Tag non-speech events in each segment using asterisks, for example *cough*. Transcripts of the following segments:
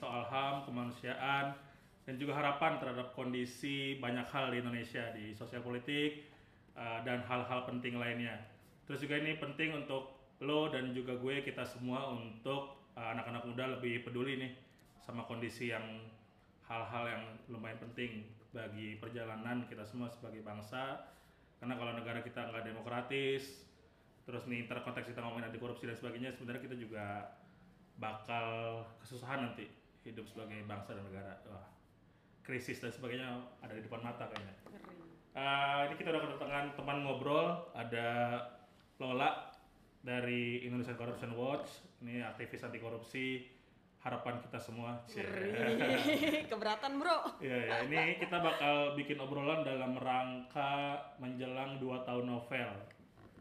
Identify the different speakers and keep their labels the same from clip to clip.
Speaker 1: soal HAM, kemanusiaan, dan juga harapan terhadap kondisi banyak hal di Indonesia di sosial politik uh, dan hal-hal penting lainnya. Terus juga ini penting untuk lo dan juga gue kita semua untuk uh, anak-anak muda lebih peduli nih sama kondisi yang hal-hal yang lumayan penting bagi perjalanan kita semua sebagai bangsa. Karena kalau negara kita nggak demokratis, terus nih terkonteks kita ngomongin anti korupsi dan sebagainya, sebenarnya kita juga bakal kesusahan nanti hidup sebagai bangsa dan negara. Wah, krisis dan sebagainya ada di depan mata kayaknya. Uh, ini kita udah kedatangan teman ngobrol, ada Lola dari Indonesian Corruption Watch, ini aktivis anti korupsi, harapan kita semua.
Speaker 2: Ngeri. *laughs* Keberatan bro.
Speaker 1: Iya, ya. ini kita bakal bikin obrolan dalam rangka menjelang 2 tahun novel.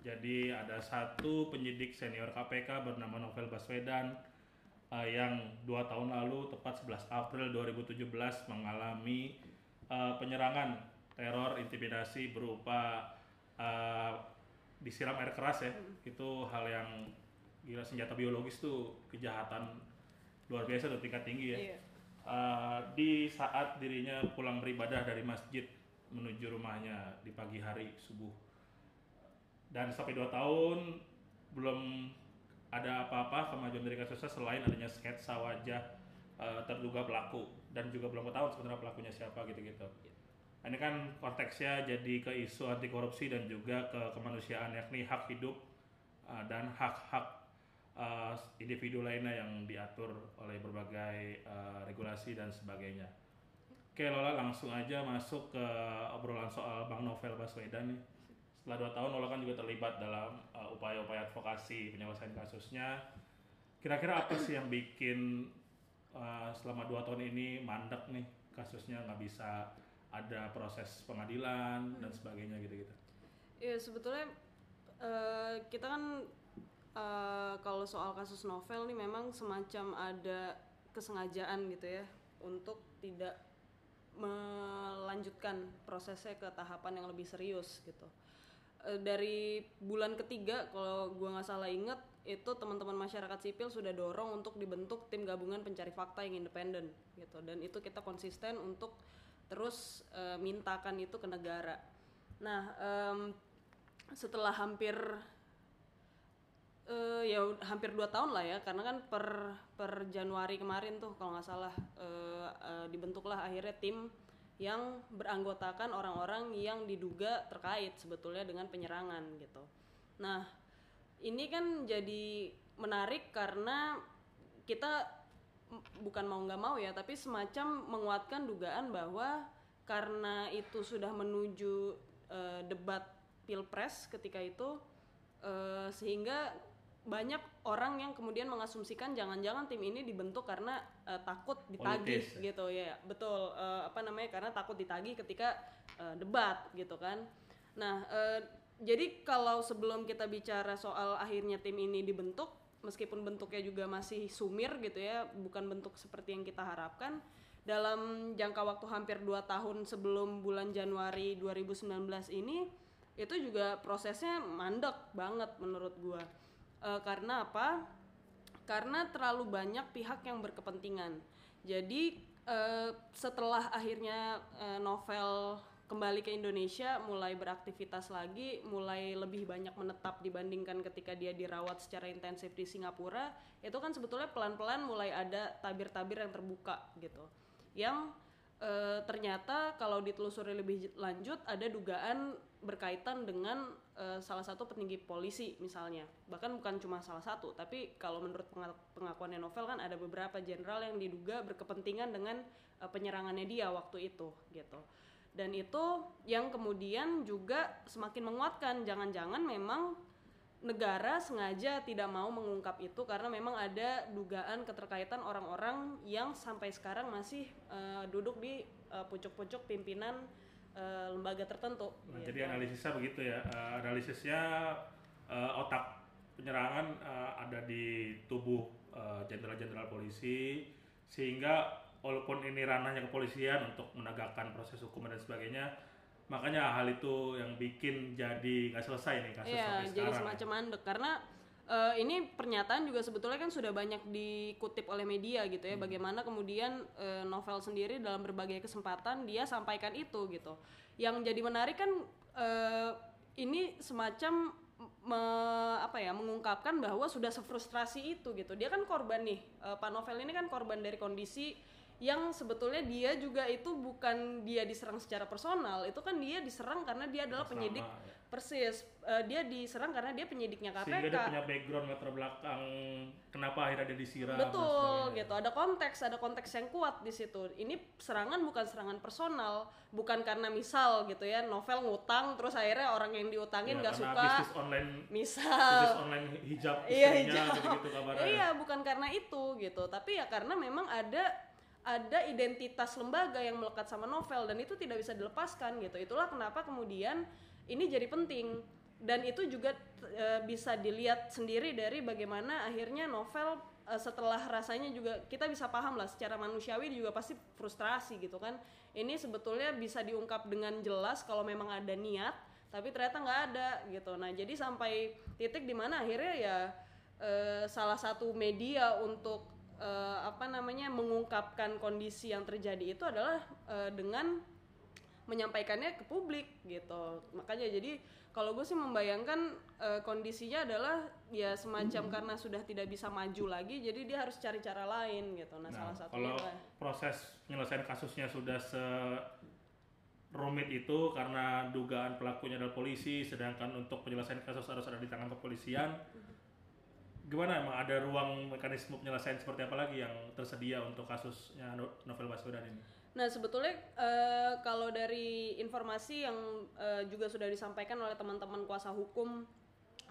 Speaker 1: Jadi ada satu penyidik senior KPK bernama Novel Baswedan uh, yang dua tahun lalu tepat 11 April 2017 mengalami uh, penyerangan teror intimidasi berupa uh, disiram air keras ya. Itu hal yang gila senjata biologis tuh kejahatan luar biasa tuh tingkat tinggi ya.
Speaker 2: Iya.
Speaker 1: Uh, di saat dirinya pulang beribadah dari masjid menuju rumahnya di pagi hari subuh. Dan sampai dua tahun belum ada apa-apa kemajuan dari kasusnya selain adanya sketsa wajah uh, terduga pelaku dan juga belum ketahuan sebenarnya pelakunya siapa gitu-gitu. Nah, Ini kan konteksnya jadi ke isu anti korupsi dan juga ke kemanusiaan yakni hak hidup uh, dan hak-hak uh, individu lainnya yang diatur oleh berbagai uh, regulasi dan sebagainya. Oke Lola langsung aja masuk ke obrolan soal Bang Novel Baswedan nih. Setelah dua tahun Lola kan juga terlibat dalam uh, upaya-upaya advokasi penyelesaian kasusnya. Kira-kira apa sih yang bikin uh, selama dua tahun ini mandek nih kasusnya nggak bisa ada proses pengadilan dan sebagainya gitu-gitu.
Speaker 2: Iya sebetulnya eh, kita kan eh, kalau soal kasus novel nih memang semacam ada kesengajaan gitu ya untuk tidak melanjutkan prosesnya ke tahapan yang lebih serius gitu. Eh, dari bulan ketiga kalau gua nggak salah inget itu teman-teman masyarakat sipil sudah dorong untuk dibentuk tim gabungan pencari fakta yang independen gitu dan itu kita konsisten untuk terus eh, mintakan itu ke negara. Nah em, setelah hampir eh, ya hampir dua tahun lah ya karena kan per per Januari kemarin tuh kalau nggak salah eh, eh, dibentuklah akhirnya tim yang beranggotakan orang-orang yang diduga terkait sebetulnya dengan penyerangan gitu. Nah ini kan jadi menarik karena kita bukan mau nggak mau ya tapi semacam menguatkan dugaan bahwa karena itu sudah menuju eh, debat pilpres ketika itu eh, sehingga banyak orang yang kemudian mengasumsikan jangan-jangan tim ini dibentuk karena eh, takut ditagih
Speaker 1: Politis, ya?
Speaker 2: gitu ya. Betul Eh, apa namanya karena takut ditagih ketika eh, debat gitu kan. Nah eh, jadi kalau sebelum kita bicara soal akhirnya tim ini dibentuk meskipun bentuknya juga masih sumir gitu ya bukan bentuk seperti yang kita harapkan dalam jangka waktu hampir 2 tahun sebelum bulan Januari 2019 ini itu juga prosesnya mandek banget menurut gua. Eh, karena apa karena terlalu banyak pihak yang berkepentingan. Jadi eh, setelah akhirnya eh, novel kembali ke Indonesia, mulai beraktivitas lagi, mulai lebih banyak menetap dibandingkan ketika dia dirawat secara intensif di Singapura, itu kan sebetulnya pelan-pelan mulai ada tabir-tabir yang terbuka gitu. Yang eh, ternyata kalau ditelusuri lebih lanjut ada dugaan berkaitan dengan eh, salah satu petinggi polisi misalnya. Bahkan bukan cuma salah satu tapi kalau menurut penga- pengakuannya novel kan ada beberapa jenderal yang diduga berkepentingan dengan eh, penyerangannya dia waktu itu gitu. Dan itu yang kemudian juga semakin menguatkan. Jangan-jangan memang negara sengaja tidak mau mengungkap itu karena memang ada dugaan keterkaitan orang-orang yang sampai sekarang masih eh, duduk di eh, pucuk-pucuk pimpinan eh, lembaga tertentu.
Speaker 1: Nah,
Speaker 2: gitu.
Speaker 1: Jadi analisisnya begitu ya. Eh, analisisnya eh, otak penyerangan eh, ada di tubuh jenderal-jenderal polisi sehingga walaupun ini ranahnya kepolisian untuk menegakkan proses hukum dan sebagainya, makanya hal itu yang bikin jadi nggak selesai nih kasus
Speaker 2: Iya,
Speaker 1: sampai
Speaker 2: jadi
Speaker 1: sekarang. ya.
Speaker 2: semacam mandek karena eh, ini pernyataan juga sebetulnya kan sudah banyak dikutip oleh media gitu ya bagaimana kemudian eh, novel sendiri dalam berbagai kesempatan dia sampaikan itu gitu yang jadi menarik kan eh, ini semacam me- apa ya mengungkapkan bahwa sudah sefrustrasi itu gitu dia kan korban nih Eh, Pak Novel ini kan korban dari kondisi yang sebetulnya dia juga itu bukan dia diserang secara personal itu kan dia diserang karena dia adalah penyidik
Speaker 1: ya.
Speaker 2: persis Eh, dia diserang karena dia penyidiknya
Speaker 1: sehingga
Speaker 2: KPK
Speaker 1: dia punya background latar belakang kenapa akhirnya dia disiram
Speaker 2: Betul gitu. Ada konteks, ada konteks yang kuat di situ. Ini serangan bukan serangan personal, bukan karena misal gitu ya, novel ngutang terus akhirnya orang yang diutangin
Speaker 1: Ya,
Speaker 2: nggak
Speaker 1: karena
Speaker 2: suka.
Speaker 1: bisnis online
Speaker 2: Misal.
Speaker 1: bisnis online hijab
Speaker 2: Iya, hijab.
Speaker 1: gitu-gitu kabarnya
Speaker 2: Iya, bukan karena itu gitu, tapi ya karena memang ada ada identitas lembaga yang melekat sama novel dan itu tidak bisa dilepaskan gitu. Itulah kenapa kemudian ini jadi penting dan itu juga e, bisa dilihat sendiri dari bagaimana akhirnya novel e, setelah rasanya juga kita bisa paham lah secara manusiawi juga pasti frustrasi gitu kan. Ini sebetulnya bisa diungkap dengan jelas kalau memang ada niat, tapi ternyata nggak ada gitu. Nah jadi sampai titik di mana akhirnya ya eh, salah satu media untuk eh, apa namanya mengungkapkan kondisi yang terjadi itu adalah eh, dengan menyampaikannya ke publik gitu. Makanya jadi kalau gue sih membayangkan eh, kondisinya adalah ya semacam karena sudah tidak bisa maju lagi jadi dia harus cari cara lain gitu. Nah,
Speaker 1: Nah,
Speaker 2: salah satunya
Speaker 1: kalau proses penyelesaian kasusnya sudah se rumit itu karena dugaan pelakunya adalah polisi, sedangkan untuk penyelesaian kasus harus ada di tangan kepolisian. Gimana emang ada ruang mekanisme penyelesaian seperti apa lagi yang tersedia untuk kasusnya No- Novel Baswedan ini?
Speaker 2: Nah sebetulnya eh, kalau dari informasi yang eh, juga sudah disampaikan oleh teman-teman kuasa hukum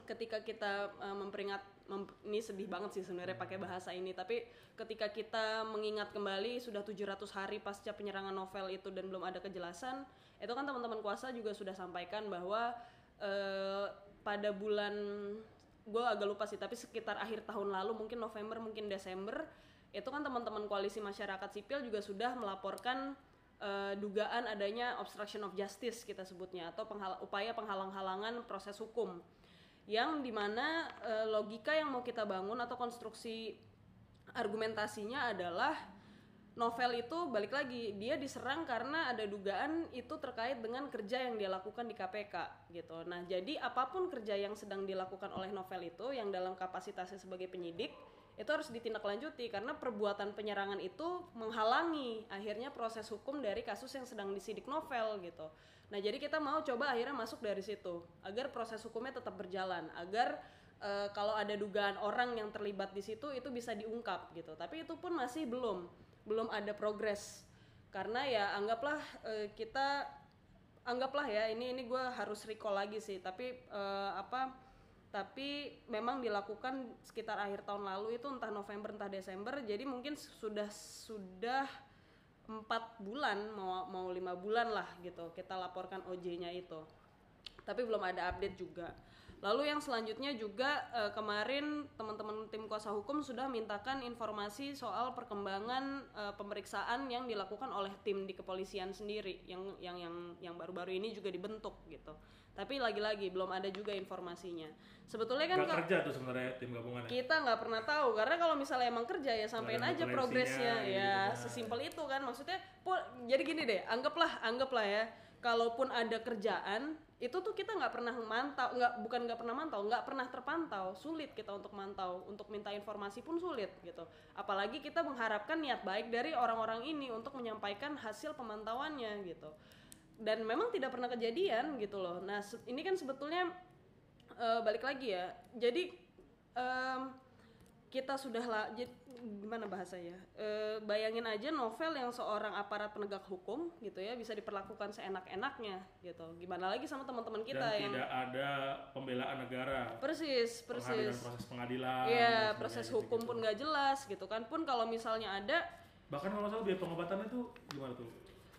Speaker 2: ketika kita eh, memperingat mem- ini sedih banget sih sebenarnya pakai bahasa ini tapi ketika kita mengingat kembali sudah 700 hari pasca penyerangan novel itu dan belum ada kejelasan itu kan teman-teman kuasa juga sudah sampaikan bahwa eh, pada bulan gue agak lupa sih tapi sekitar akhir tahun lalu mungkin November mungkin Desember itu kan teman-teman koalisi masyarakat sipil juga sudah melaporkan eh, dugaan adanya obstruction of justice kita sebutnya atau penghal- upaya penghalang-halangan proses hukum. Yang di mana eh, logika yang mau kita bangun atau konstruksi argumentasinya adalah novel itu balik lagi dia diserang karena ada dugaan itu terkait dengan kerja yang dia lakukan di KPK gitu. Nah jadi apa pun kerja yang sedang dilakukan oleh novel itu yang dalam kapasitasnya sebagai penyidik itu harus ditindaklanjuti karena perbuatan penyerangan itu menghalangi akhirnya proses hukum dari kasus yang sedang disidik novel gitu. Nah jadi kita mau coba akhirnya masuk dari situ agar proses hukumnya tetap berjalan agar eh, kalau ada dugaan orang yang terlibat di situ itu bisa diungkap gitu. Tapi itu pun masih belum belum ada progres. Karena ya anggaplah eh, kita anggaplah ya ini ini gue harus recall lagi sih. Tapi eh, apa tapi memang dilakukan sekitar akhir tahun lalu itu entah November entah Desember. Jadi mungkin sudah sudah empat bulan mau mau lima bulan lah gitu kita laporkan OJ-nya itu. Tapi belum ada update juga lalu yang selanjutnya juga eh, kemarin teman-teman tim kuasa hukum sudah mintakan informasi soal perkembangan eh, pemeriksaan yang dilakukan oleh tim di kepolisian sendiri yang yang yang yang baru-baru ini juga dibentuk gitu tapi lagi-lagi belum ada juga informasinya sebetulnya kan
Speaker 1: Gak kerja tuh sebenarnya tim gabungan ya?
Speaker 2: kita nggak pernah tahu karena kalau misalnya emang kerja ya sampein aja progresnya
Speaker 1: gitu
Speaker 2: ya
Speaker 1: kan.
Speaker 2: sesimpel itu kan maksudnya jadi gini deh anggaplah anggaplah ya kalaupun ada kerjaan itu tuh kita nggak pernah mantau nggak bukan nggak pernah mantau nggak pernah terpantau. Sulit kita untuk mantau untuk minta informasi pun sulit gitu. Apalagi kita mengharapkan niat baik dari orang-orang ini untuk menyampaikan hasil pemantauannya gitu. Dan memang tidak pernah kejadian gitu loh. Nah ini kan sebetulnya eh, balik lagi ya. Jadi em, kita sudah jad- gimana bahasanya Eh, bayangin aja novel yang seorang aparat penegak hukum gitu ya bisa diperlakukan seenak-enaknya gitu gimana lagi sama teman-teman kita
Speaker 1: Dan
Speaker 2: yang
Speaker 1: tidak ada pembelaan negara.
Speaker 2: persis persis
Speaker 1: proses pengadilan. Dan
Speaker 2: proses
Speaker 1: sebagainya
Speaker 2: hukum
Speaker 1: gitu.
Speaker 2: pun nggak jelas gitu kan pun kalau misalnya ada
Speaker 1: Bahkan kalau salah biaya pengobatannya tuh gimana tuh?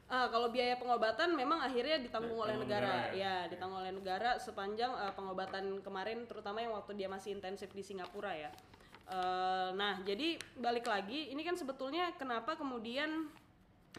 Speaker 2: Ah, kalau biaya pengobatan memang akhirnya ditanggung oleh negara,
Speaker 1: negara, ya?
Speaker 2: ya, ditanggung oleh negara sepanjang eh, pengobatan kemarin, terutama yang waktu dia masih intensif di Singapura ya. Eh, nah, jadi balik lagi, ini kan sebetulnya kenapa kemudian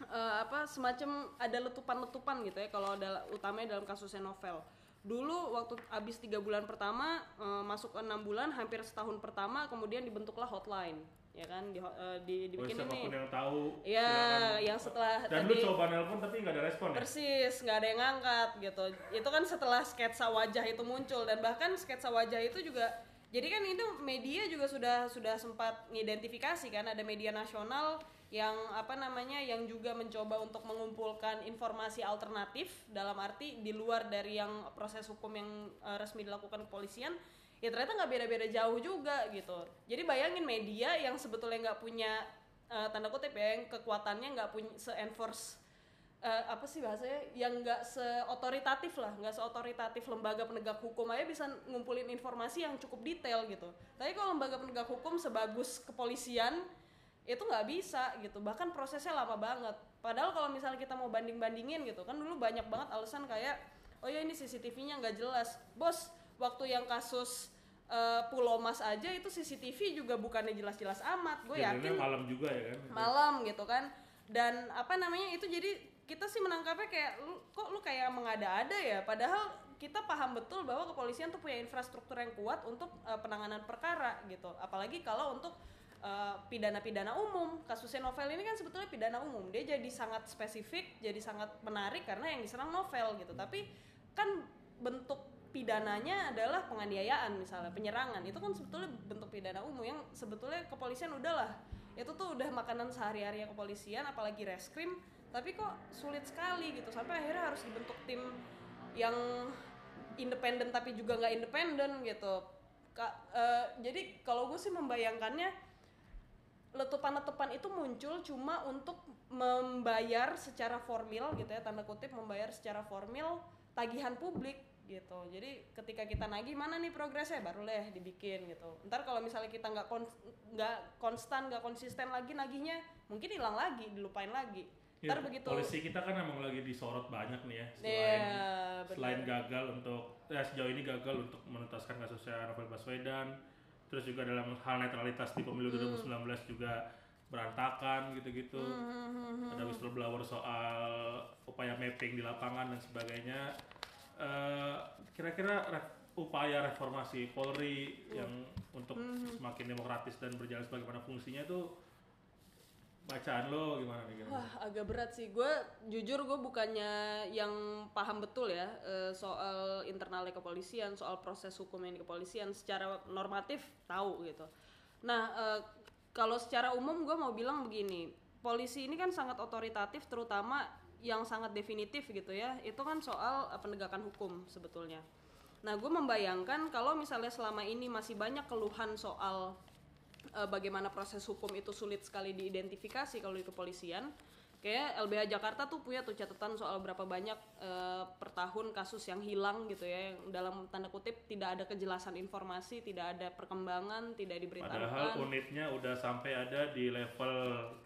Speaker 2: eh, apa semacam ada letupan-letupan gitu ya, kalau ada utamanya dalam kasusnya novel. dulu waktu habis tiga bulan pertama eh, masuk ke enam bulan hampir setahun pertama kemudian dibentuklah hotline ya kan di, eh, di dibikin ini
Speaker 1: yang tahu
Speaker 2: ya
Speaker 1: silakan.
Speaker 2: yang setelah
Speaker 1: dan
Speaker 2: tadi
Speaker 1: lu coba nelpon tapi nggak ada respon ya
Speaker 2: persis nggak ada yang ngangkat gitu itu kan setelah sketsa wajah itu muncul dan bahkan sketsa wajah itu juga jadi kan itu media juga sudah sudah sempat mengidentifikasi kan ada media nasional yang apa namanya yang juga mencoba untuk mengumpulkan informasi alternatif dalam arti di luar dari yang proses hukum yang eh, resmi dilakukan kepolisian ya ternyata nggak beda-beda jauh juga gitu. Jadi bayangin media yang sebetulnya nggak punya eh, tanda kutip ya yang kekuatannya nggak punya se-enforce eh, apa sih bahasanya? Yang nggak seotoritatif lah nggak seotoritatif lembaga penegak hukum aja bisa ngumpulin informasi yang cukup detail gitu. Tapi kalau lembaga penegak hukum sebagus kepolisian itu nggak bisa gitu. Bahkan prosesnya lama banget. Padahal kalau misalnya kita mau banding bandingin gitu kan dulu banyak banget alasan kayak oh ya ini CCTV-nya nggak jelas. Bos waktu yang kasus eh, Pulau Mas aja itu CCTV juga bukannya jelas-jelas amat gue yakin
Speaker 1: malam juga ya kan?
Speaker 2: malam gitu kan. Dan apa namanya itu jadi kita sih menangkapnya kayak lu kok lu kayak mengada-ada ya? Padahal kita paham betul bahwa kepolisian tuh punya infrastruktur yang kuat untuk eh, penanganan perkara gitu. Apalagi kalau untuk eh, pidana-pidana umum. Kasusnya novel ini kan sebetulnya pidana umum. Dia jadi sangat spesifik jadi sangat menarik karena yang diserang novel gitu. Tapi kan bentuk pidananya adalah penganiayaan misalnya penyerangan. Itu kan sebetulnya bentuk pidana umum yang sebetulnya kepolisian udahlah. Itu tuh udah makanan sehari-hari kepolisian apalagi reskrim tapi kok sulit sekali gitu. Sampai akhirnya harus dibentuk tim yang independen tapi juga nggak independen gitu. Ka- eh, jadi kalau gue sih membayangkannya letupan-letupan itu muncul cuma untuk membayar secara formil gitu ya tanda kutip membayar secara formil tagihan publik gitu. Jadi ketika kita nagih mana nih progresnya? Baru deh dibikin gitu. Ntar kalau misalnya kita nggak nggak konstan nggak konsisten lagi nagihnya mungkin hilang lagi dilupain lagi
Speaker 1: Ya,
Speaker 2: ntar begitu
Speaker 1: polisi kita kan emang lagi disorot banyak nih ya selain
Speaker 2: Iya, bener.
Speaker 1: selain gagal untuk ya sejauh ini gagal untuk menuntaskan kasusnya Novel Baswedan terus juga dalam hal netralitas di pemilu
Speaker 2: Hmm.
Speaker 1: 2019 juga berantakan gitu-gitu
Speaker 2: Hmm,
Speaker 1: ada whistleblower soal upaya mapping di lapangan dan sebagainya Eh, kira-kira re- upaya reformasi Polri yang untuk
Speaker 2: Hmm.
Speaker 1: semakin demokratis dan berjalan sebagaimana fungsinya itu bacaan lo gimana nih?
Speaker 2: Wah agak berat sih gue jujur gue bukannya yang paham betul ya eh, soal internalnya kepolisian soal proses hukum yang di kepolisian secara normatif tahu gitu. Nah eh, kalau secara umum gue mau bilang begini polisi ini kan sangat otoritatif terutama yang sangat definitif gitu ya itu kan soal eh, penegakan hukum sebetulnya. Nah gue membayangkan kalau misalnya selama ini masih banyak keluhan soal eh, bagaimana proses hukum itu sulit sekali diidentifikasi kalau di kepolisian. Kayak LBH Jakarta tuh punya tuh catatan soal berapa banyak eh, per tahun kasus yang hilang gitu ya, yang dalam tanda kutip tidak ada kejelasan informasi, tidak ada perkembangan, tidak
Speaker 1: Padahal
Speaker 2: diberitakan.
Speaker 1: unitnya udah sampai ada di level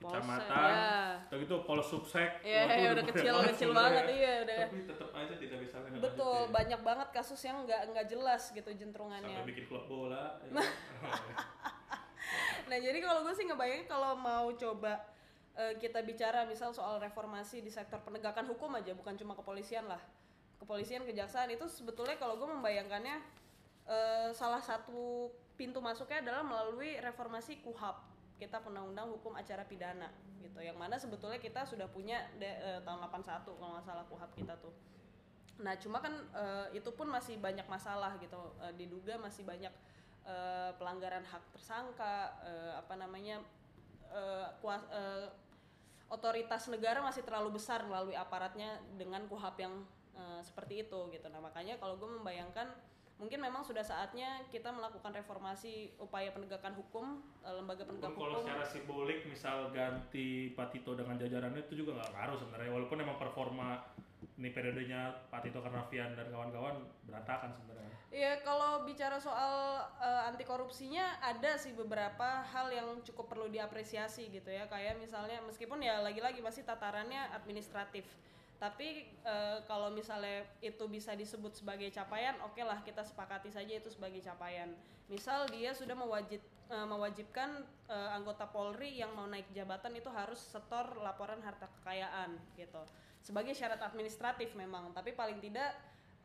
Speaker 2: Polsek,
Speaker 1: kecamatan,
Speaker 2: ya.
Speaker 1: udah gitu polsubsek.
Speaker 2: Iya,
Speaker 1: Waduh,
Speaker 2: iya, udah kecil
Speaker 1: banget
Speaker 2: kecil banget, iya udah.
Speaker 1: Tapi tetap aja tidak bisa.
Speaker 2: Betul, banyak banget kasus yang nggak nggak jelas gitu jentrungannya.
Speaker 1: Sampai bikin klub bola. ya. *laughs*
Speaker 2: Nah jadi kalau gue sih ngebayangin kalau mau coba eh, kita bicara misal soal reformasi di sektor penegakan hukum aja bukan cuma kepolisian lah kepolisian kejaksaan itu sebetulnya kalau gue membayangkannya eh, salah satu pintu masuknya adalah melalui reformasi KUHAP kita undang-undang hukum acara pidana gitu yang mana sebetulnya kita sudah punya de- eh, tahun 81 kalau nggak salah KUHAP kita tuh Nah, cuma kan eh, itu pun masih banyak masalah gitu. Eh, diduga masih banyak eh, pelanggaran hak tersangka, eh, apa namanya eh, kuas- eh, otoritas negara masih terlalu besar melalui aparatnya dengan kuhap yang eh, seperti itu gitu. Nah, makanya kalau gue membayangkan mungkin memang sudah saatnya kita melakukan reformasi upaya penegakan hukum lembaga penegak
Speaker 1: Walaupun kalau
Speaker 2: hukum.
Speaker 1: secara simbolik misal ganti Pak Tito dengan jajarannya itu juga nggak ngaruh sebenarnya walaupun emang performa ini periodenya Pak Tito Karnavian dan kawan-kawan berantakan sebenarnya.
Speaker 2: Iya, kalau bicara soal eh, anti korupsinya ada sih beberapa hal yang cukup perlu diapresiasi gitu ya. Kayak misalnya meskipun ya lagi-lagi masih tatarannya administratif. Tapi eh, kalau misalnya itu bisa disebut sebagai capaian, oke lah kita sepakati saja itu sebagai capaian. Misal dia sudah mewajib eh, mewajibkan eh, anggota Polri yang mau naik jabatan itu harus setor laporan harta kekayaan gitu. Sebagai syarat administratif memang, tapi paling tidak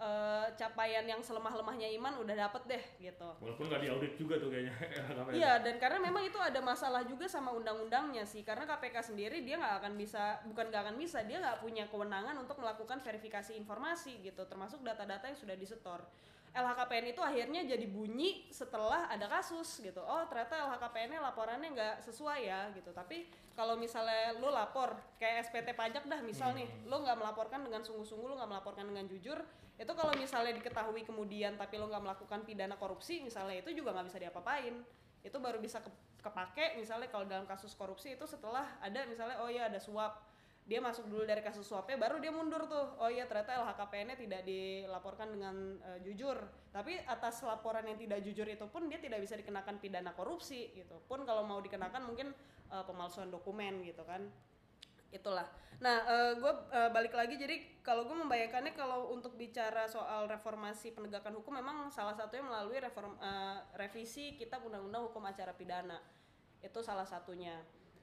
Speaker 2: eh, capaian yang selemah-lemahnya iman udah dapet deh gitu
Speaker 1: Walaupun nggak diaudit juga tuh kayaknya. *laughs*
Speaker 2: Iya, dan karena memang itu ada masalah juga sama undang-undangnya sih. Karena KPK sendiri dia nggak akan bisa, bukan nggak akan bisa, dia nggak punya kewenangan untuk melakukan verifikasi informasi gitu, termasuk data-data yang sudah disetor. LHKPN itu akhirnya jadi bunyi setelah ada kasus gitu. Oh ternyata LHKPN-nya laporannya nggak sesuai ya gitu. Tapi kalau misalnya lo lapor kayak SPT pajak dah misal nih, lo nggak melaporkan dengan sungguh-sungguh, lo nggak melaporkan dengan jujur, itu kalau misalnya diketahui kemudian tapi lo nggak melakukan pidana korupsi misalnya itu juga nggak bisa diapa-apain. Itu baru bisa ke- kepake misalnya kalau dalam kasus korupsi itu setelah ada misalnya oh ya ada suap dia masuk dulu dari kasus suapnya baru dia mundur tuh. Oh iya ternyata LHKPN-nya tidak dilaporkan dengan eh, jujur. Tapi atas laporan yang tidak jujur itu pun dia tidak bisa dikenakan pidana korupsi gitu. Pun kalau mau dikenakan mungkin eh, pemalsuan dokumen gitu kan. Itulah. Nah gue balik lagi. Jadi kalau gue membayangkannya kalau untuk bicara soal reformasi penegakan hukum memang salah satunya melalui reform eh, revisi kitab undang-undang hukum acara pidana. Itu salah satunya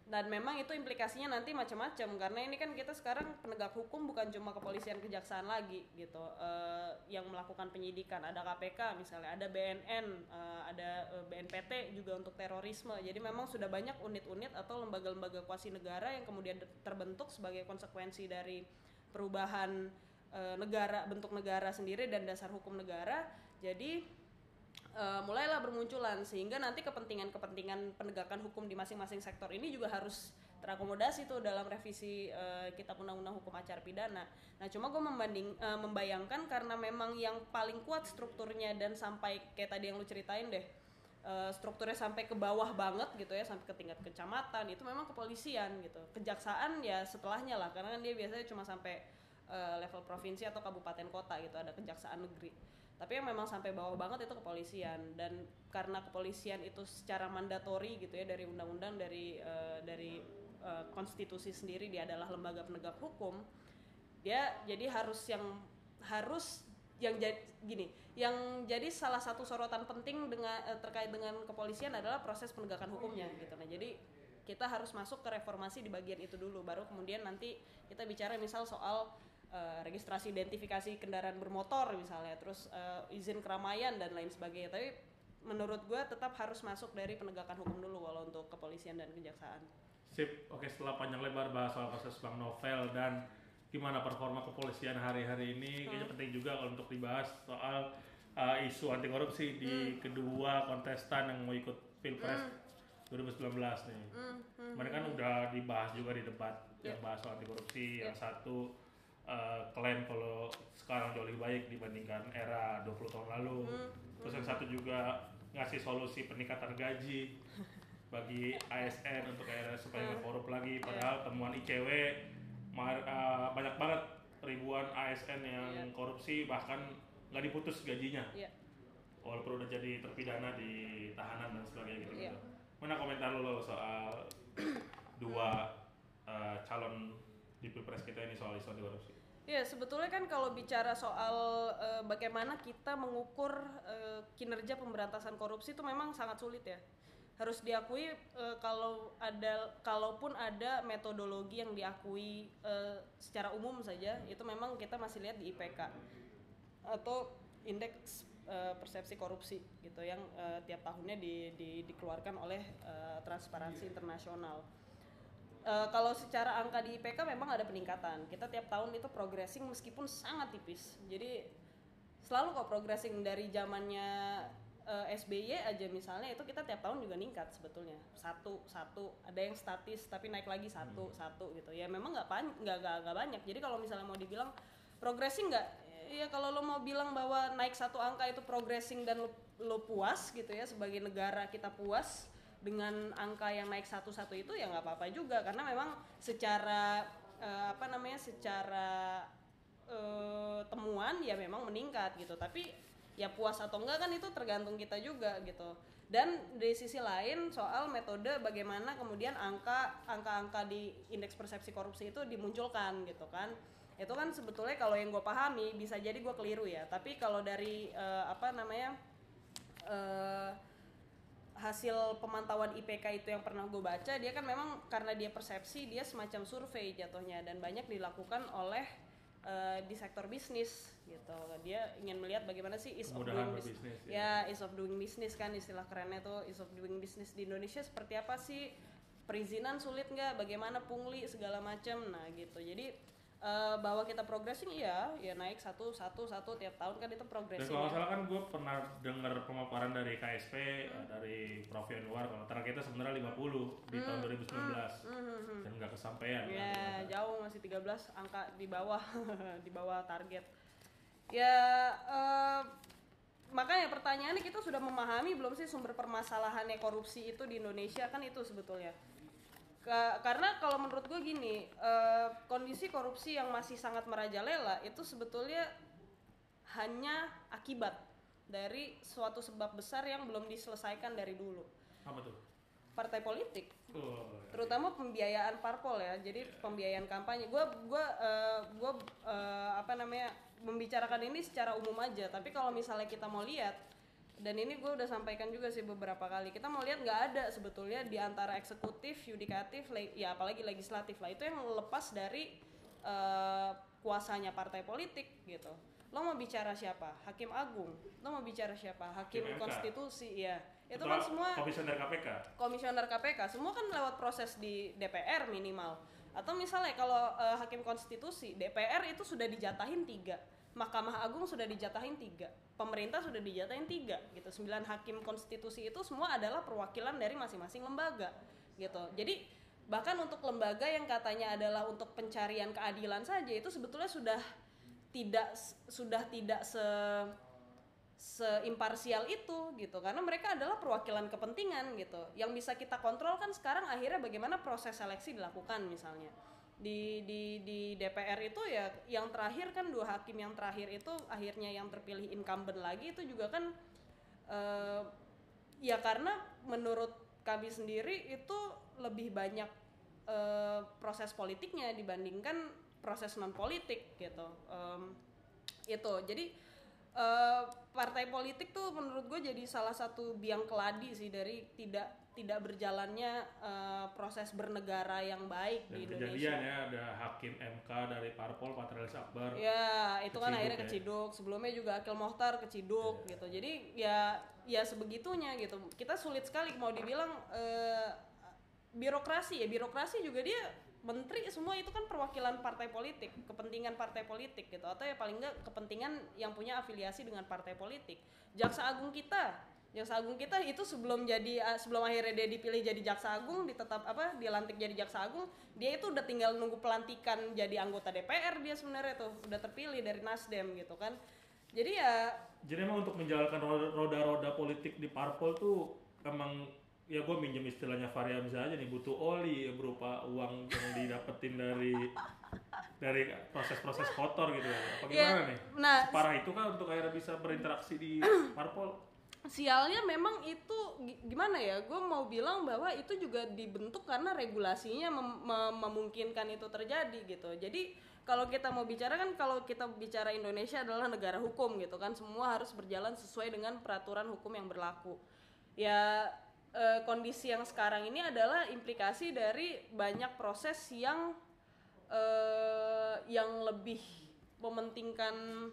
Speaker 2: dan memang itu implikasinya nanti macam-macam karena ini kan kita sekarang penegak hukum bukan cuma kepolisian kejaksaan lagi gitu. Eh, yang melakukan penyidikan ada KPK misalnya ada BNN eh, ada eh, BNPT juga untuk terorisme. Jadi memang sudah banyak unit-unit atau lembaga-lembaga kuasi negara yang kemudian terbentuk sebagai konsekuensi dari perubahan eh, negara bentuk negara sendiri dan dasar hukum negara. Jadi eh, mulailah bermunculan sehingga nanti kepentingan-kepentingan penegakan hukum di masing-masing sektor ini juga harus terakomodasi tuh dalam revisi eh, kitab undang-undang hukum acara pidana. Nah cuma gue membanding eh, membayangkan karena memang yang paling kuat strukturnya dan sampai kayak tadi yang lu ceritain deh eh, strukturnya sampai ke bawah banget gitu ya sampai ke tingkat kecamatan itu memang kepolisian gitu. Kejaksaan ya setelahnya lah karena kan dia biasanya cuma sampai level provinsi atau kabupaten kota gitu ada kejaksaan negeri tapi yang memang sampai bawah banget itu kepolisian. Dan karena kepolisian itu secara mandatori gitu ya dari undang-undang dari eh, dari eh, konstitusi sendiri dia adalah lembaga penegak hukum dia jadi harus yang harus yang jadi gini yang jadi salah satu sorotan penting dengan eh, terkait dengan kepolisian adalah proses penegakan hukumnya gitu. Nah jadi kita harus masuk ke reformasi di bagian itu dulu baru kemudian nanti kita bicara misal soal eh, registrasi identifikasi kendaraan bermotor misalnya terus eh, izin keramaian dan lain sebagainya. Tapi menurut gue tetap harus masuk dari penegakan hukum dulu kalau untuk kepolisian dan kejaksaan.
Speaker 1: Sip, oke setelah panjang lebar bahas soal kasus Bang Novel dan gimana performa kepolisian hari-hari ini, kayaknya penting juga kalau untuk dibahas soal uh, isu anti korupsi di kedua kontestan yang mau ikut Pilpres 2019 nih. Kemarin kan udah dibahas juga di debat yang bahas soal anti korupsi, yang satu uh, klaim kalau sekarang jauh lebih baik dibandingkan era 20 tahun lalu. Terus yang satu juga ngasih solusi peningkatan gaji *laughs* bagi ASN untuk era supaya nggak korup lagi padahal temuan ICW uh, banyak banget ribuan ASN yang
Speaker 2: Iya.
Speaker 1: korupsi bahkan nggak diputus gajinya
Speaker 2: Iya.
Speaker 1: walaupun udah jadi terpidana di tahanan dan sebagainya gitu,
Speaker 2: Iya.
Speaker 1: mana komentar lo Lo, soal dua uh, calon di pilpres kita ini soal isu anti korupsi
Speaker 2: Ya sebetulnya kan kalau bicara soal eh, bagaimana kita mengukur eh, kinerja pemberantasan korupsi itu memang sangat sulit ya. Harus diakui eh, kalau ada kalaupun ada metodologi yang diakui eh, secara umum saja itu memang kita masih lihat di IPK atau indeks eh, persepsi korupsi gitu yang eh, tiap tahunnya di- di- dikeluarkan oleh eh, Transparansi Internasional. Eh, kalau secara angka di IPK memang ada peningkatan. Kita tiap tahun itu progressing meskipun sangat tipis. Jadi selalu kok progressing dari zamannya eh, SBY aja misalnya itu kita tiap tahun juga ningkat sebetulnya. Satu satu. Ada yang statis tapi naik lagi satu satu gitu. Ya memang nggak nggak nggak banyak. Jadi kalau misalnya mau dibilang progressing nggak? Ya kalau lo mau bilang bahwa naik satu angka itu progressing dan lo, lo puas gitu ya sebagai negara kita puas dengan angka yang naik satu-satu itu ya nggak apa-apa juga karena memang secara eh, apa namanya secara eh, temuan ya memang meningkat gitu. Tapi ya puas atau enggak kan itu tergantung kita juga gitu. Dan dari sisi lain soal metode bagaimana kemudian angka angka-angka di indeks persepsi korupsi itu dimunculkan gitu kan. Itu kan sebetulnya kalau yang gue pahami bisa jadi gue keliru ya. Tapi kalau dari eh, apa namanya eh, hasil pemantauan IPK itu yang pernah gue baca dia kan memang karena dia persepsi dia semacam survei jatuhnya dan banyak dilakukan oleh eh, di sektor bisnis gitu. Dia ingin melihat bagaimana sih is of doing bus-
Speaker 1: berbisnis, ya.
Speaker 2: ya is of doing business kan istilah kerennya tuh is of doing business di Indonesia seperti apa sih perizinan sulit nggak bagaimana pungli segala macam nah gitu jadi eh, bahwa kita progressing iya ya naik satu satu satu tiap tahun kan itu
Speaker 1: Dan
Speaker 2: progressing
Speaker 1: kalau nggak
Speaker 2: ya.
Speaker 1: salah kan gue pernah dengar pemaparan dari KSP eh, dari Prof Yanuar kalau targetnya sebenarnya 50 di tahun 2019 dan nggak kesampaian. kan,
Speaker 2: Hmm, ya
Speaker 1: ternyata.
Speaker 2: jauh masih 13 angka di bawah *laughs* di bawah target ya eh, makanya pertanyaannya kita sudah memahami belum sih sumber permasalahannya korupsi itu di Indonesia kan itu sebetulnya Ka- karena kalau menurut gue gini eh, kondisi korupsi yang masih sangat merajalela itu sebetulnya hanya akibat dari suatu sebab besar yang belum diselesaikan dari dulu.
Speaker 1: Apa tuh?
Speaker 2: partai politik.
Speaker 1: Oh,
Speaker 2: terutama pembiayaan parpol ya. Jadi pembiayaan kampanye. Gue gua eh, gua eh, apa namanya membicarakan ini secara umum aja. Tapi kalau misalnya kita mau lihat dan ini gue udah sampaikan juga sih beberapa kali. Kita mau lihat nggak ada sebetulnya di antara eksekutif yudikatif ya apalagi legislatif lah. Itu yang lepas dari eh, kuasanya partai politik gitu. Lo mau bicara siapa? Hakim agung. Lo mau bicara siapa? Hakim
Speaker 1: MK.
Speaker 2: konstitusi ya itu
Speaker 1: Ketua
Speaker 2: kan semua
Speaker 1: komisioner KPK.
Speaker 2: komisioner KPK semua kan lewat proses di DPR minimal. Atau misalnya kalau eh, hakim konstitusi DPR itu sudah dijatahin tiga Mahkamah Agung sudah dijatahin tiga. Pemerintah sudah dijatahin tiga gitu. Sembilan hakim konstitusi itu semua adalah perwakilan dari masing-masing lembaga gitu. Jadi bahkan untuk lembaga yang katanya adalah untuk pencarian keadilan saja itu sebetulnya sudah tidak sudah tidak se seimparsial itu gitu. Karena mereka adalah perwakilan kepentingan gitu. Yang bisa kita kontrol kan sekarang akhirnya bagaimana proses seleksi dilakukan misalnya di di di DPR itu ya yang terakhir kan dua hakim yang terakhir itu akhirnya yang terpilih incumbent lagi itu juga kan eh, ya karena menurut kami sendiri itu lebih banyak eh, proses politiknya dibandingkan proses non politik gitu Em, itu. Jadi eh, partai politik tuh menurut gue jadi salah satu biang keladi sih dari tidak tidak berjalannya eh, proses bernegara yang baik
Speaker 1: Dan
Speaker 2: di
Speaker 1: kejadian
Speaker 2: Indonesia.
Speaker 1: ya ada hakim MK dari Parpol Patrialis Akbar.
Speaker 2: Ya, itu kan
Speaker 1: Keciduk
Speaker 2: akhirnya
Speaker 1: ya.
Speaker 2: keciduk. Sebelumnya juga Akil Mohtar keciduk gitu. Jadi ya ya sebegitunya gitu. Kita sulit sekali mau dibilang eh, birokrasi ya. Birokrasi juga dia menteri semua itu kan perwakilan partai politik, kepentingan partai politik gitu. Atau ya paling enggak kepentingan yang punya afiliasi dengan partai politik. Jaksa Agung kita Jaksa Agung kita itu sebelum jadi eh, sebelum akhirnya dia dipilih jadi Jaksa Agung, ditetap apa, dilantik jadi Jaksa Agung, dia itu udah tinggal nunggu pelantikan jadi anggota DPR dia sebenarnya tuh, udah terpilih dari Nasdem gitu kan. Jadi ya
Speaker 1: Jadi emang untuk menjalankan roda- roda-roda politik di Parpol tuh emang ya gue minjem istilahnya Fahri Hamzah aja nih butuh oli ya berupa uang yang didapetin dari dari proses-proses kotor gitu ya. Apa
Speaker 2: Ya,
Speaker 1: gimana nih?
Speaker 2: nah,
Speaker 1: Separah itu kan untuk akhirnya bisa berinteraksi di *clears throat* Parpol?
Speaker 2: sialnya memang itu gi- gimana ya gue mau bilang bahwa itu juga dibentuk karena regulasinya mem- mem- memungkinkan itu terjadi gitu jadi kalau kita mau bicara kan kalau kita bicara Indonesia adalah negara hukum gitu kan semua harus berjalan sesuai dengan peraturan hukum yang berlaku ya eh, kondisi yang sekarang ini adalah implikasi dari banyak proses yang eh, yang lebih mementingkan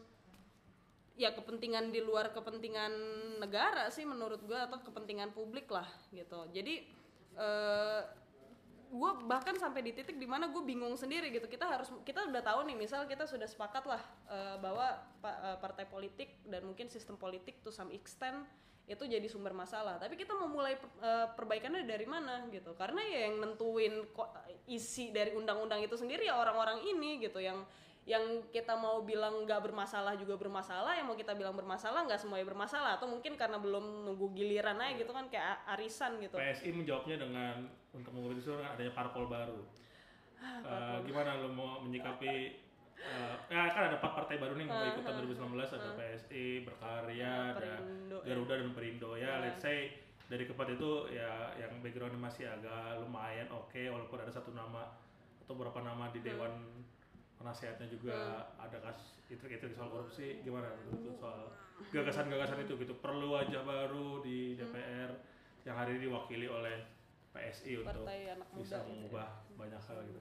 Speaker 2: ya kepentingan di luar kepentingan negara sih menurut gue atau kepentingan publik lah gitu. Jadi eh gue bahkan sampai di titik di mana gue bingung sendiri gitu. Kita harus kita udah tahu nih misal kita sudah sepakat lah eh, bahwa pa- eh, partai politik dan mungkin sistem politik to some extent itu jadi sumber masalah. Tapi kita mau mulai per- eh, perbaikannya dari mana gitu. Karena ya yang nentuin kok isi dari undang-undang itu sendiri ya orang-orang ini gitu. Yang yang kita mau bilang nggak bermasalah juga bermasalah yang mau kita bilang bermasalah nggak semuanya bermasalah. Atau mungkin karena belum nunggu giliran aja gitu kan kayak arisan gitu.
Speaker 1: PSI menjawabnya dengan untuk itu adanya parpol baru.
Speaker 2: Ah,
Speaker 1: Eh, gimana lo mau menyikapi eh, ya kan ada empat partai baru nih yang mau ikutan 2019 ada PSI, Berkarya, ada
Speaker 2: ya.
Speaker 1: Garuda dan Perindo ya. Let's say dari keempat itu ya yang backgroundnya masih agak lumayan oke walaupun ada satu nama atau beberapa nama di dewan penasehatnya juga ada kas itu itu soal korupsi gimana menurut lu soal gagasan-gagasan itu gitu perlu wajah baru di DPR yang hari ini diwakili oleh PSI untuk
Speaker 2: Partai
Speaker 1: bisa
Speaker 2: gitu ya.
Speaker 1: mengubah banyak hal gitu.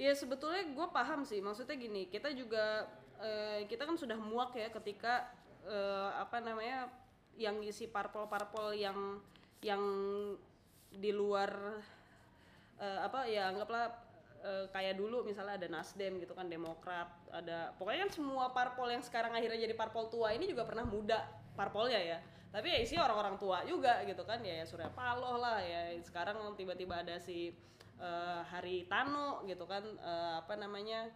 Speaker 2: Ya sebetulnya gue paham sih, maksudnya gini, kita juga eh, kita kan sudah muak ya ketika eh, apa namanya yang isi parpol-parpol yang yang di luar eh, apa ya anggaplah eh, kayak dulu misalnya ada Nasdem gitu kan Demokrat ada pokoknya kan semua parpol yang sekarang akhirnya jadi parpol tua ini juga pernah muda parpolnya ya. Tapi ya isi orang-orang tua juga gitu kan ya Surya Paloh lah ya. Sekarang tiba-tiba ada si eh, Hari Tano gitu kan eh, apa namanya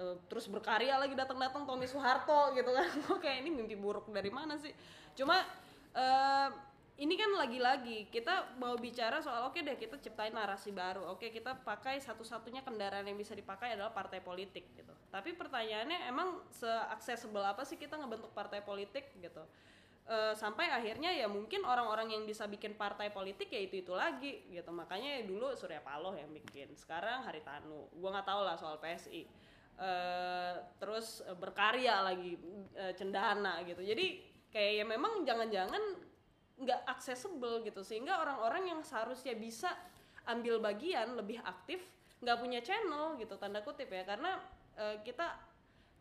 Speaker 2: eh, terus berkarya lagi datang-datang Tommy Soeharto gitu kan. *laughs* Oke ini mimpi buruk dari mana sih? Cuma eh, ini kan lagi-lagi kita mau bicara soal oke deh kita ciptain narasi baru. Oke kita pakai satu-satunya kendaraan yang bisa dipakai adalah partai politik gitu. Tapi pertanyaannya emang seaksesibel apa sih kita ngebentuk partai politik gitu Eh, sampai akhirnya ya mungkin orang-orang yang bisa bikin partai politik ya itu itu lagi gitu. Makanya ya dulu Surya Paloh yang bikin sekarang Haritanu gua nggak tahu lah soal PSI Eh, terus berkarya lagi eh, cendana gitu. Jadi kayak ya memang jangan-jangan nggak accessible gitu sehingga orang-orang yang seharusnya bisa ambil bagian lebih aktif nggak punya channel gitu tanda kutip ya. Karena kita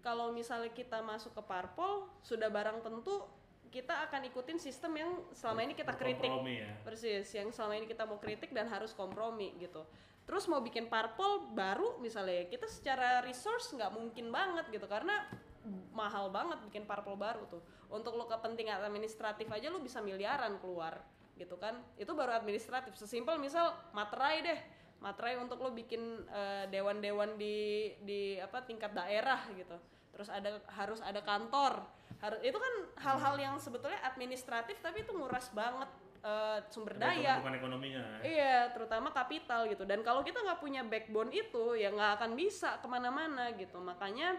Speaker 2: kalau misalnya kita masuk ke parpol sudah barang tentu kita akan ikutin sistem yang selama ini kita kritik.
Speaker 1: Berkompromi ya.
Speaker 2: persis yang selama ini kita mau kritik dan harus kompromi gitu. Terus mau bikin parpol baru misalnya ya, kita secara resource nggak mungkin banget gitu. Karena mahal banget bikin parpol baru tuh. Untuk lo kepentingan administratif aja lo bisa miliaran keluar gitu kan. Itu baru administratif. Sesimpel misal materai deh. Materai untuk lo bikin eh, dewan-dewan di di apa tingkat daerah gitu. Terus ada harus ada kantor harus itu kan hal-hal yang sebetulnya administratif tapi itu nguras banget eh, sumber daya
Speaker 1: ekonominya.
Speaker 2: Iya, terutama kapital gitu. Dan kalau kita nggak punya backbone itu, ya nggak akan bisa ke mana-mana gitu. Makanya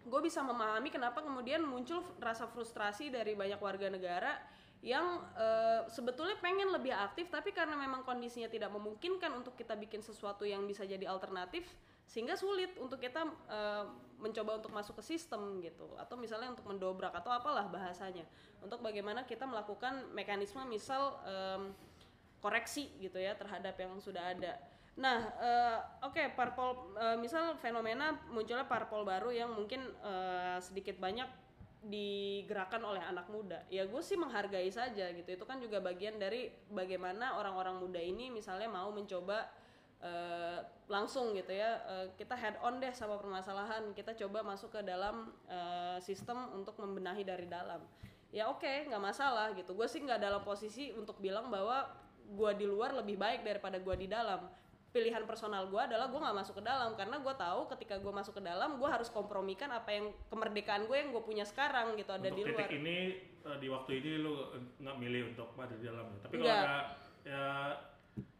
Speaker 2: gue bisa memahami kenapa kemudian muncul rasa frustrasi dari banyak warga negara yang eh, sebetulnya pengen lebih aktif, tapi karena memang kondisinya tidak memungkinkan untuk kita bikin sesuatu yang bisa jadi alternatif, sehingga sulit untuk kita eh, mencoba untuk masuk ke sistem gitu, atau misalnya untuk mendobrak atau apalah bahasanya, untuk bagaimana kita melakukan mekanisme misal em, koreksi gitu ya terhadap yang sudah ada. Nah, eh, oke parpol eh, misal fenomena munculnya parpol baru yang mungkin eh, sedikit banyak digerakkan oleh anak muda. Ya gue sih menghargai saja gitu. Itu kan juga bagian dari bagaimana orang-orang muda ini misalnya mau mencoba eh, langsung gitu ya. eh, kita head on deh sama permasalahan. Kita coba masuk ke dalam eh, sistem untuk membenahi dari dalam. Ya oke, nggak masalah gitu. Gue sih nggak dalam posisi untuk bilang bahwa gue di luar lebih baik daripada gue di dalam pilihan personal gue adalah gue nggak masuk ke dalam karena gue tahu ketika gue masuk ke dalam gue harus kompromikan apa yang kemerdekaan gue yang gue punya sekarang gitu ada
Speaker 1: Untuk
Speaker 2: di luar
Speaker 1: titik ini eh, di waktu ini lu nggak milih untuk ada di dalamnya. Tapi kalau ada ya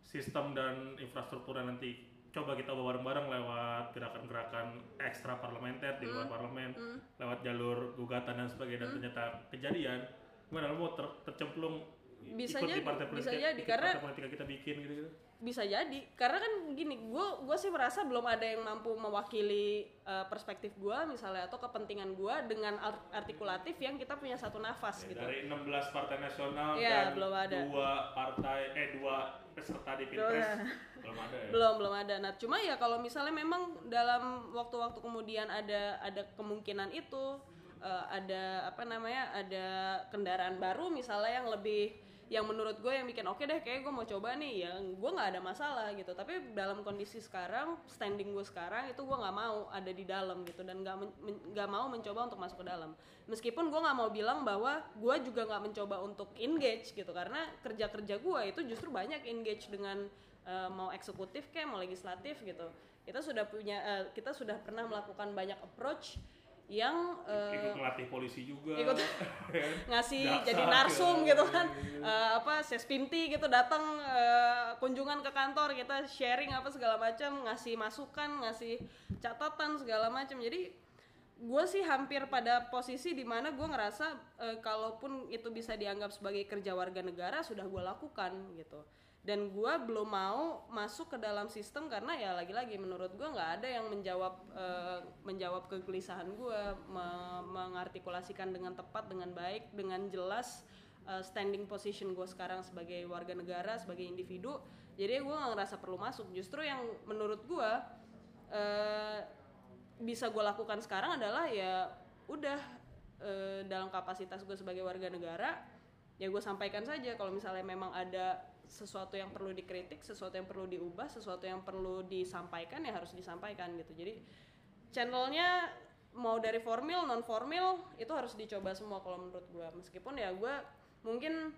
Speaker 1: sistem dan infrastruktur nanti coba kita bawa bareng-bareng lewat gerakan-gerakan ekstra parlementer di luar
Speaker 2: Hmm.
Speaker 1: parlemen, lewat jalur gugatan dan sebagainya dan ternyata kejadian, gimana lu mau ter- tercemplung
Speaker 2: Bisa
Speaker 1: ikut di partai
Speaker 2: bisa
Speaker 1: politik,
Speaker 2: jadi,
Speaker 1: ikut
Speaker 2: karena-
Speaker 1: partai politik yang kita bikin gitu-gitu.
Speaker 2: Bisa jadi karena kan gini gue gue sih merasa belum ada yang mampu mewakili uh, perspektif gue misalnya atau kepentingan gue dengan art- artikulatif yang kita punya satu nafas
Speaker 1: Ya,
Speaker 2: gitu
Speaker 1: Dari 16 partai nasional
Speaker 2: Iya,
Speaker 1: dan
Speaker 2: belum ada.
Speaker 1: dua partai eh dua peserta di pilpres belum ada ya.
Speaker 2: belum belum ada nah cuma ya kalau misalnya memang dalam waktu-waktu kemudian ada ada kemungkinan itu eh, ada apa namanya ada kendaraan baru misalnya yang lebih yang menurut gue yang bikin oke deh kayak gue mau coba nih ya gue nggak ada masalah gitu. Tapi dalam kondisi sekarang standing gue sekarang itu gue nggak mau ada di dalam gitu. Dan nggak men- men- nggak mau mencoba untuk masuk ke dalam. Meskipun gue nggak mau bilang bahwa gue juga nggak mencoba untuk engage gitu. Karena kerja kerja gue itu justru banyak engage dengan eh, mau eksekutif kayak mau legislatif gitu. Kita sudah punya eh, kita sudah pernah melakukan banyak approach yang eh,
Speaker 1: ikut melatih polisi juga.
Speaker 2: ikut *laughs* ngasih
Speaker 1: Jaksa,
Speaker 2: jadi narsum
Speaker 1: ya.
Speaker 2: gitu kan. Eh, apa sespinti gitu datang eh, kunjungan ke kantor kita sharing apa segala macam ngasih masukan ngasih catatan segala macam. Jadi gue sih hampir pada posisi di mana gue ngerasa eh, kalaupun itu bisa dianggap sebagai kerja warga negara sudah gue lakukan gitu dan gue belum mau masuk ke dalam sistem karena ya lagi-lagi menurut gue nggak ada yang menjawab eh, menjawab kegelisahan gue me- mengartikulasikan dengan tepat dengan baik dengan jelas eh, standing position gue sekarang sebagai warga negara sebagai individu. Jadi gue nggak ngerasa perlu masuk. Justru yang menurut gue eh, bisa gue lakukan sekarang adalah ya udah eh, dalam kapasitas gue sebagai warga negara ya gue sampaikan saja kalau misalnya memang ada sesuatu yang perlu dikritik sesuatu yang perlu diubah sesuatu yang perlu disampaikan ya harus disampaikan gitu. Jadi channelnya mau dari formal non formal itu harus dicoba semua kalau menurut gue meskipun ya gue mungkin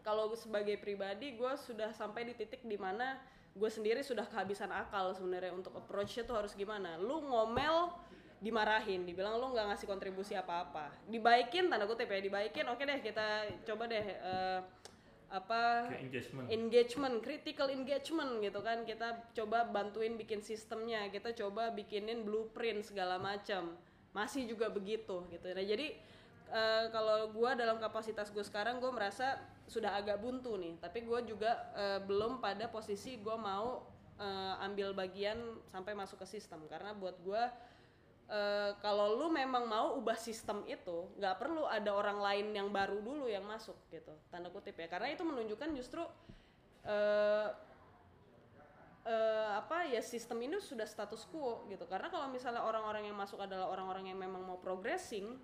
Speaker 2: kalau sebagai pribadi gue sudah sampai di titik di mana gue sendiri sudah kehabisan akal sebenarnya untuk approach tuh harus gimana. Lu ngomel dimarahin. Dibilang lu nggak ngasih kontribusi apa-apa. Dibaikin tanda kutip ya dibaikin. Oke deh kita coba deh eh, apa
Speaker 1: engagement.
Speaker 2: engagement, critical engagement gitu kan. Kita coba bantuin bikin sistemnya, kita coba bikinin blueprint segala macam. Masih juga begitu gitu. Nah, jadi eh, kalau gua dalam kapasitas gue sekarang gue merasa sudah agak buntu nih, tapi gua juga eh, belum pada posisi gua mau eh, ambil bagian sampai masuk ke sistem karena buat gua eh, kalau lu memang mau ubah sistem itu nggak perlu ada orang lain yang baru dulu yang masuk gitu. Tanda kutip ya. Karena itu menunjukkan justru eh, eh, apa ya sistem ini sudah status quo gitu. Karena kalau misalnya orang-orang yang masuk adalah orang-orang yang memang mau progressing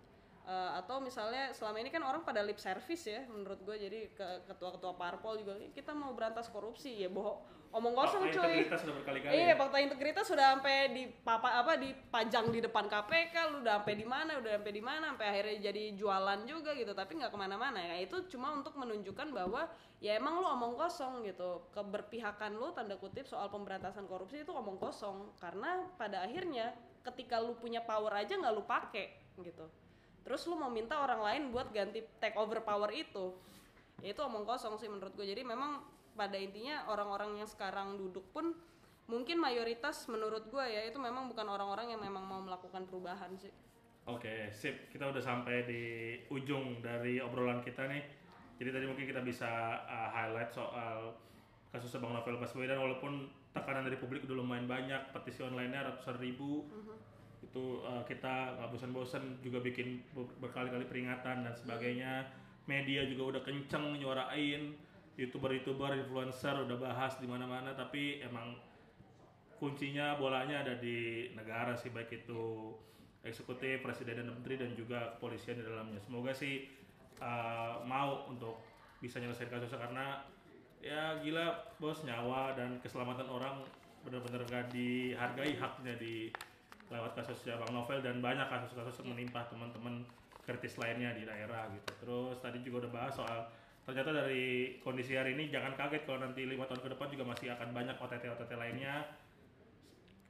Speaker 2: eh, atau misalnya selama ini kan orang pada lip service ya menurut gue jadi ke ketua-ketua parpol juga kita mau berantas korupsi. Ya bohong omong kosong
Speaker 1: Fakta
Speaker 2: cuy
Speaker 1: integritas sudah berkali-kali.
Speaker 2: Iya, fakta integritas sudah sampai di papa apa dipajang di depan KPK, lu udah sampai di mana, udah sampai di mana, sampai akhirnya jadi jualan juga gitu, tapi nggak ke mana-mana. Ya itu cuma untuk menunjukkan bahwa ya emang lu omong kosong gitu, keberpihakan lu tanda kutip soal pemberantasan korupsi itu omong kosong, karena pada akhirnya ketika lu punya power aja nggak lu pakai gitu. Terus lu mau minta orang lain buat ganti take over power itu, ya itu omong kosong sih menurut gue. Jadi memang pada intinya orang-orang yang sekarang duduk pun mungkin mayoritas menurut gue ya itu memang bukan orang-orang yang memang mau melakukan perubahan sih.
Speaker 1: Oke, sip. Kita udah sampai di ujung dari obrolan kita nih. Jadi tadi mungkin kita bisa uh, highlight soal kasus Bang Novel Baswedan walaupun tekanan dari publik udah lumayan banyak, petisi online-nya ratusan ribu. Itu uh, kita nggak bosan-bosan juga bikin ber- berkali-kali peringatan dan sebagainya. Media juga udah kenceng nyuarain, youtuber-youtuber, influencer udah bahas di mana-mana tapi emang kuncinya bolanya ada di negara sih baik itu eksekutif, presiden dan menteri dan juga kepolisian di dalamnya. Semoga sih uh, mau untuk bisa nyelesain kasusnya karena ya gila bos nyawa dan keselamatan orang benar-benar gak dihargai haknya di lewat kasusnya Bang Novel dan banyak kasus-kasus menimpa teman-teman kritis lainnya di daerah gitu. Terus tadi juga udah bahas soal ternyata dari kondisi hari ini jangan kaget kalau nanti lima tahun ke depan juga masih akan banyak OTT-OTT lainnya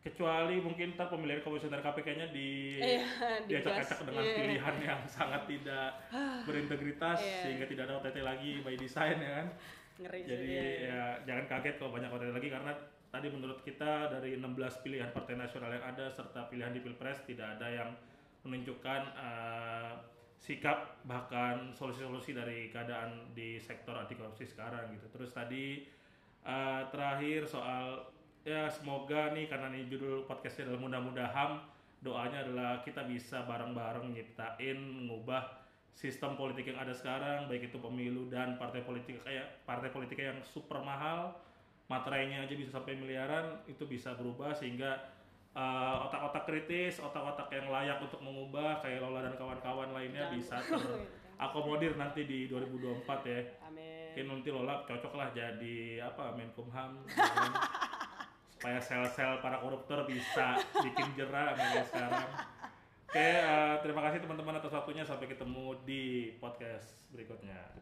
Speaker 1: kecuali mungkin ntar pemilihan komisioner KPK-nya di
Speaker 2: Iya,
Speaker 1: diacak-acak dengan
Speaker 2: Iya.
Speaker 1: pilihan yang *laughs* sangat tidak *sighs* berintegritas
Speaker 2: Iya.
Speaker 1: sehingga tidak ada OTT lagi by design ya kan
Speaker 2: Ngeri sih.
Speaker 1: jadi
Speaker 2: iya.
Speaker 1: ya jangan kaget kalau banyak OTT lagi karena tadi menurut kita dari 16 pilihan partai nasional yang ada serta pilihan di pilpres tidak ada yang menunjukkan eh, sikap bahkan solusi-solusi dari keadaan di sektor anti korupsi sekarang gitu. Terus tadi eh, terakhir soal ya semoga nih karena ini judul podcastnya adalah mudah-mudahan doanya adalah kita bisa bareng-bareng nyiptain ngubah sistem politik yang ada sekarang baik itu pemilu dan partai politik kayak partai politik yang super mahal materainya aja bisa sampai miliaran itu bisa berubah sehingga uh, otak-otak kritis otak-otak yang layak untuk mengubah kayak Lola dan kawan-kawan lainnya bisa *laughs* terakomodir nanti di 2024 ya.
Speaker 2: Amin.
Speaker 1: mungkin nanti Lola cocok lah jadi apa Menkumham. *laughs* Supaya sel-sel para koruptor bisa bikin jerah kayak sekarang. Oke eh, terima kasih teman-teman atas waktunya. Sampai ketemu di podcast berikutnya